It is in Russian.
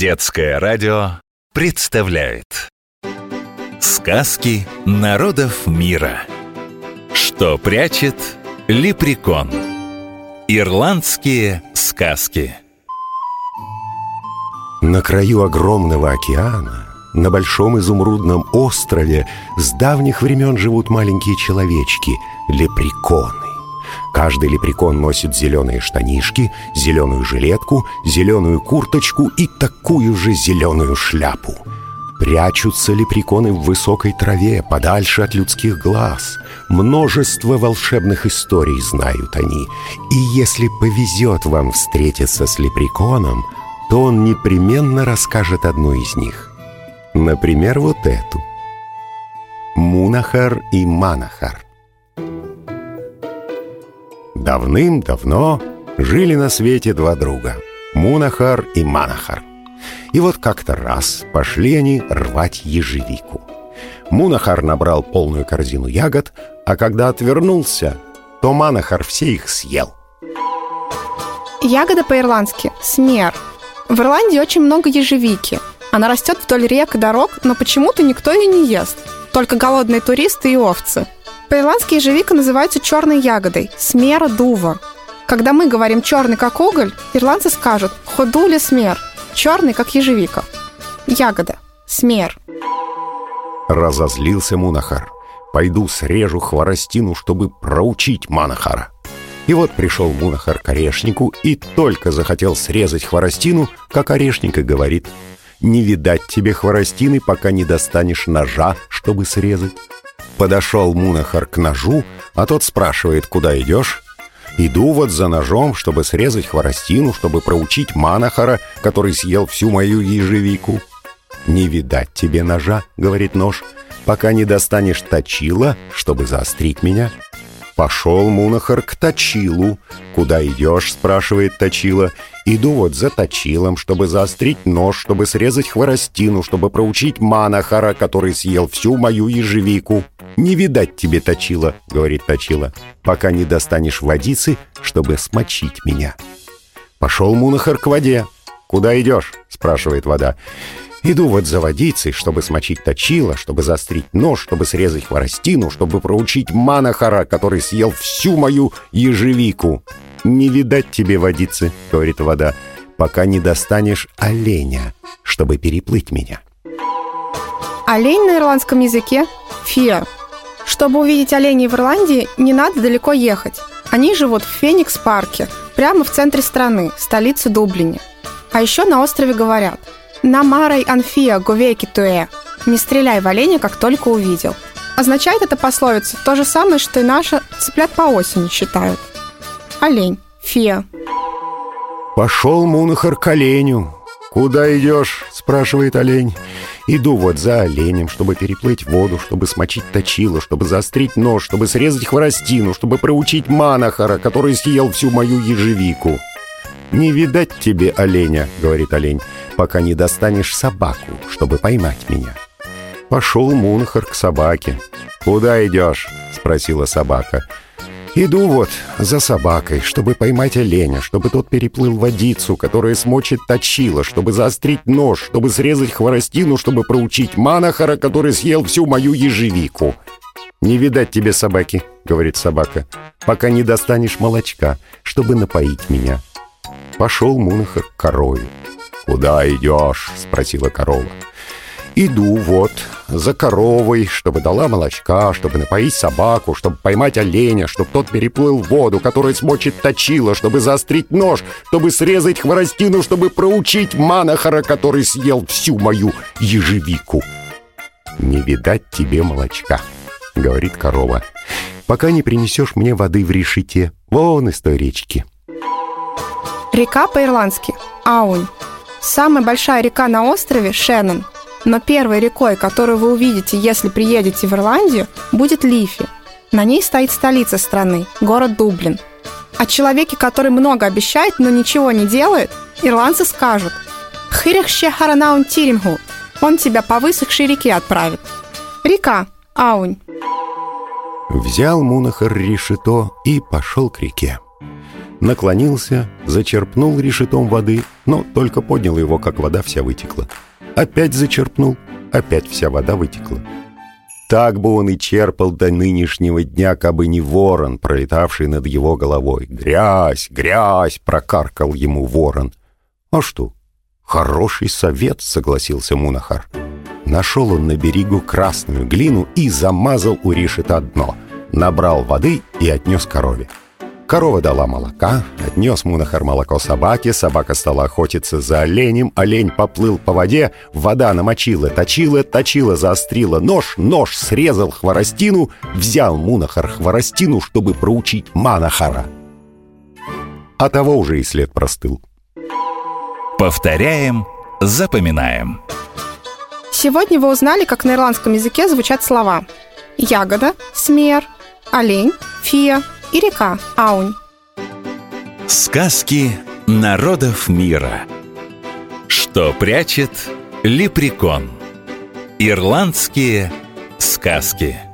Детское радио представляет. Сказки народов мира. Что прячет лепрекон. Ирландские сказки. На краю огромного океана на большом изумрудном острове с давних времен живут маленькие человечки — лепреконы. Каждый лепрекон носит зеленые штанишки, зеленую жилетку, зеленую курточку и такую же зеленую шляпу. Прячутся лепреконы в высокой траве, подальше от людских глаз. Множество волшебных историй знают они. И если повезет вам встретиться с лепреконом, то он непременно расскажет одну из них. Например, вот эту. Мунахар и Манахар – Давным-давно жили на свете два друга — Мунахар и Манахар. И вот как-то раз пошли они рвать ежевику. Мунахар набрал полную корзину ягод, а когда отвернулся, то Манахар все их съел. Ягода по-ирландски – смер. В Ирландии очень много ежевики. Она растет вдоль рек и дорог, но почему-то никто ее не ест. Только голодные туристы и овцы – по-ирландски ежевика называется черной ягодой, смера дува. Когда мы говорим черный как уголь, ирландцы скажут ходули смер, черный как ежевика. Ягода, смер. Разозлился Мунахар. Пойду срежу хворостину, чтобы проучить Манахара. И вот пришел Мунахар к орешнику и только захотел срезать хворостину, как орешник и говорит «Не видать тебе хворостины, пока не достанешь ножа, чтобы срезать». Подошел Мунахар к ножу, а тот спрашивает, куда идешь? Иду вот за ножом, чтобы срезать хворостину, чтобы проучить Манахара, который съел всю мою ежевику. «Не видать тебе ножа», — говорит нож, «пока не достанешь точила, чтобы заострить меня». Пошел Мунахар к точилу. «Куда идешь?» — спрашивает точила. «Иду вот за точилом, чтобы заострить нож, чтобы срезать хворостину, чтобы проучить Манахара, который съел всю мою ежевику». «Не видать тебе точила», — говорит точила, «пока не достанешь водицы, чтобы смочить меня». Пошел Мунахар к воде. «Куда идешь?» — спрашивает вода. Иду вот за водицей, чтобы смочить точила, чтобы заострить нож, чтобы срезать хворостину, чтобы проучить Манахара, который съел всю мою ежевику. «Не видать тебе водицы», — говорит вода, «пока не достанешь оленя, чтобы переплыть меня». Олень на ирландском языке – фиа. Чтобы увидеть оленей в Ирландии, не надо далеко ехать. Они живут в Феникс-парке, прямо в центре страны, столице Дублине. А еще на острове говорят – «Намарай анфия говейки туэ» – «Не стреляй в оленя, как только увидел». Означает эта пословица то же самое, что и наша «цыплят по осени» считают. Олень. Фия. Пошел Мунахар к оленю. «Куда идешь?» – спрашивает олень. «Иду вот за оленем, чтобы переплыть воду, чтобы смочить точило, чтобы заострить нож, чтобы срезать хворостину, чтобы проучить Манахара, который съел всю мою ежевику». «Не видать тебе оленя», — говорит олень, «пока не достанешь собаку, чтобы поймать меня». Пошел Мунхар к собаке. «Куда идешь?» — спросила собака. «Иду вот за собакой, чтобы поймать оленя, чтобы тот переплыл водицу, которая смочит точила, чтобы заострить нож, чтобы срезать хворостину, чтобы проучить Манахара, который съел всю мою ежевику». «Не видать тебе собаки», — говорит собака, «пока не достанешь молочка, чтобы напоить меня». Пошел Мунахар к корове. «Куда идешь?» — спросила корова. «Иду вот за коровой, чтобы дала молочка, чтобы напоить собаку, чтобы поймать оленя, чтобы тот переплыл воду, которая смочит точила, чтобы заострить нож, чтобы срезать хворостину, чтобы проучить Манахара, который съел всю мою ежевику». «Не видать тебе молочка», — говорит корова, «пока не принесешь мне воды в решете, вон из той речки». Река по-ирландски – Аунь. Самая большая река на острове – Шеннон. Но первой рекой, которую вы увидите, если приедете в Ирландию, будет Лифи. На ней стоит столица страны – город Дублин. О человеке, который много обещает, но ничего не делает, ирландцы скажут «Хирихще харанаун тиримгу» – он тебя по высохшей реке отправит. Река – Аунь. Взял Мунахар решето и пошел к реке. Наклонился, зачерпнул решетом воды, но только поднял его, как вода вся вытекла. Опять зачерпнул, опять вся вода вытекла. Так бы он и черпал до нынешнего дня, кабы не ворон, пролетавший над его головой. «Грязь, грязь!» — прокаркал ему ворон. «А что? Хороший совет!» — согласился Мунахар. Нашел он на берегу красную глину и замазал у решета дно. Набрал воды и отнес корове. Корова дала молока, отнес Мунахар молоко собаке, собака стала охотиться за оленем, олень поплыл по воде, вода намочила, точила, точила, заострила нож, нож срезал хворостину, взял Мунахар хворостину, чтобы проучить Манахара. А того уже и след простыл. Повторяем, запоминаем. Сегодня вы узнали, как на ирландском языке звучат слова ягода, смер, олень, фия – и река Аунь. Сказки народов мира. Что прячет лепрекон? Ирландские сказки.